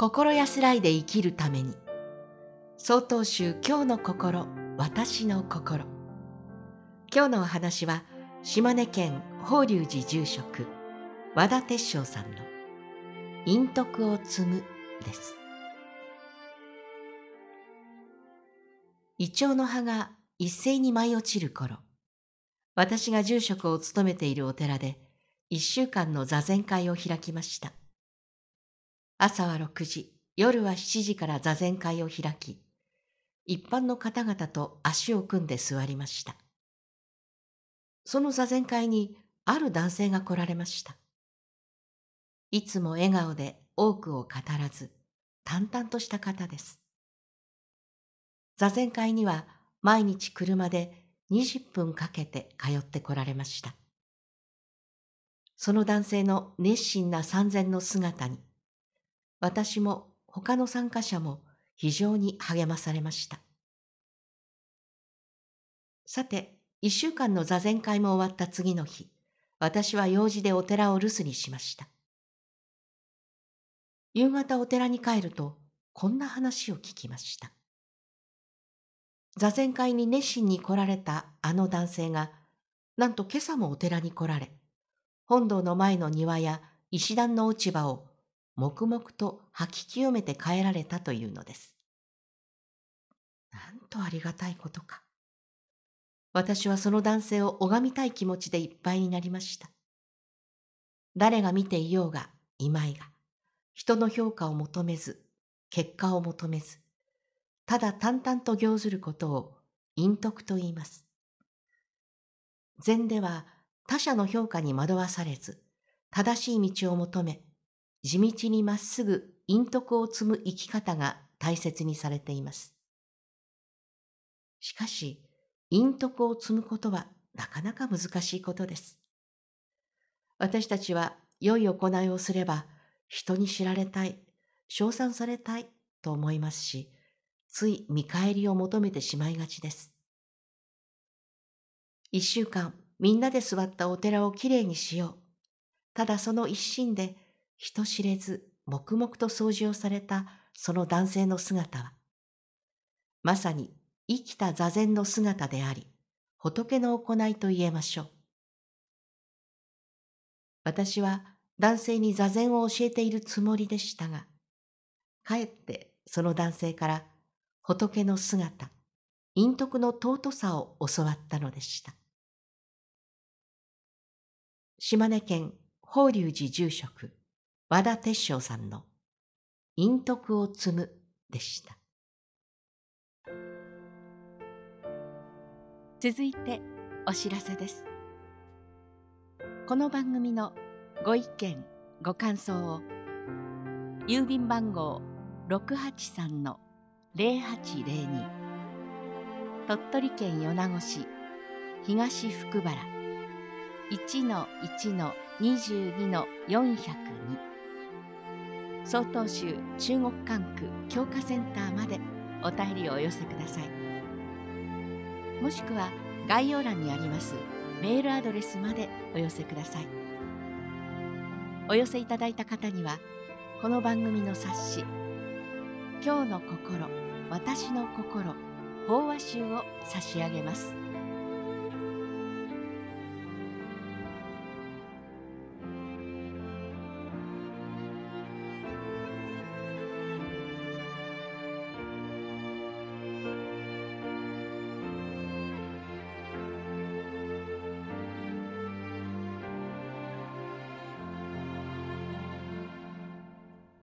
心安らいで生きるために。総統集今日の心私の心。今日のお話は島根県法隆寺住職和田鉄章さんの陰徳を積むです。イチョウの葉が一斉に舞い落ちる頃私が住職を務めているお寺で一週間の座禅会を開きました。朝は6時、夜は7時から座禅会を開き、一般の方々と足を組んで座りました。その座禅会にある男性が来られました。いつも笑顔で多くを語らず、淡々とした方です。座禅会には毎日車で20分かけて通ってこられました。その男性の熱心な参禅の姿に、私も他の参加者も非常に励まされました。さて、一週間の座禅会も終わった次の日、私は用事でお寺を留守にしました。夕方お寺に帰ると、こんな話を聞きました。座禅会に熱心に来られたあの男性が、なんと今朝もお寺に来られ、本堂の前の庭や石段の落ち葉を黙々と吐き清めて帰られたというのです。なんとありがたいことか。私はその男性を拝みたい気持ちでいっぱいになりました。誰が見ていようが、いまいが、人の評価を求めず、結果を求めず、ただ淡々と行ずることを陰徳と言います。禅では他者の評価に惑わされず、正しい道を求め、地道にまっすぐ陰徳を積む生き方が大切にされています。しかし、陰徳を積むことはなかなか難しいことです。私たちは良い行いをすれば人に知られたい、称賛されたいと思いますし、つい見返りを求めてしまいがちです。一週間みんなで座ったお寺をきれいにしよう。ただその一心で人知れず黙々と掃除をされたその男性の姿は、まさに生きた座禅の姿であり、仏の行いと言えましょう。私は男性に座禅を教えているつもりでしたが、かえってその男性から仏の姿、陰徳の尊さを教わったのでした。島根県法隆寺住職和田鉄章さんの陰徳を積むでした。続いてお知らせです。この番組のご意見、ご感想を郵便番号683-0802鳥取県米子市東福原1-1-22-402曹洞宗中国管区教化センターまでお便りをお寄せくださいもしくは概要欄にありますメールアドレスまでお寄せくださいお寄せいただいた方にはこの番組の冊子「今日の心私の心法話集」を差し上げます。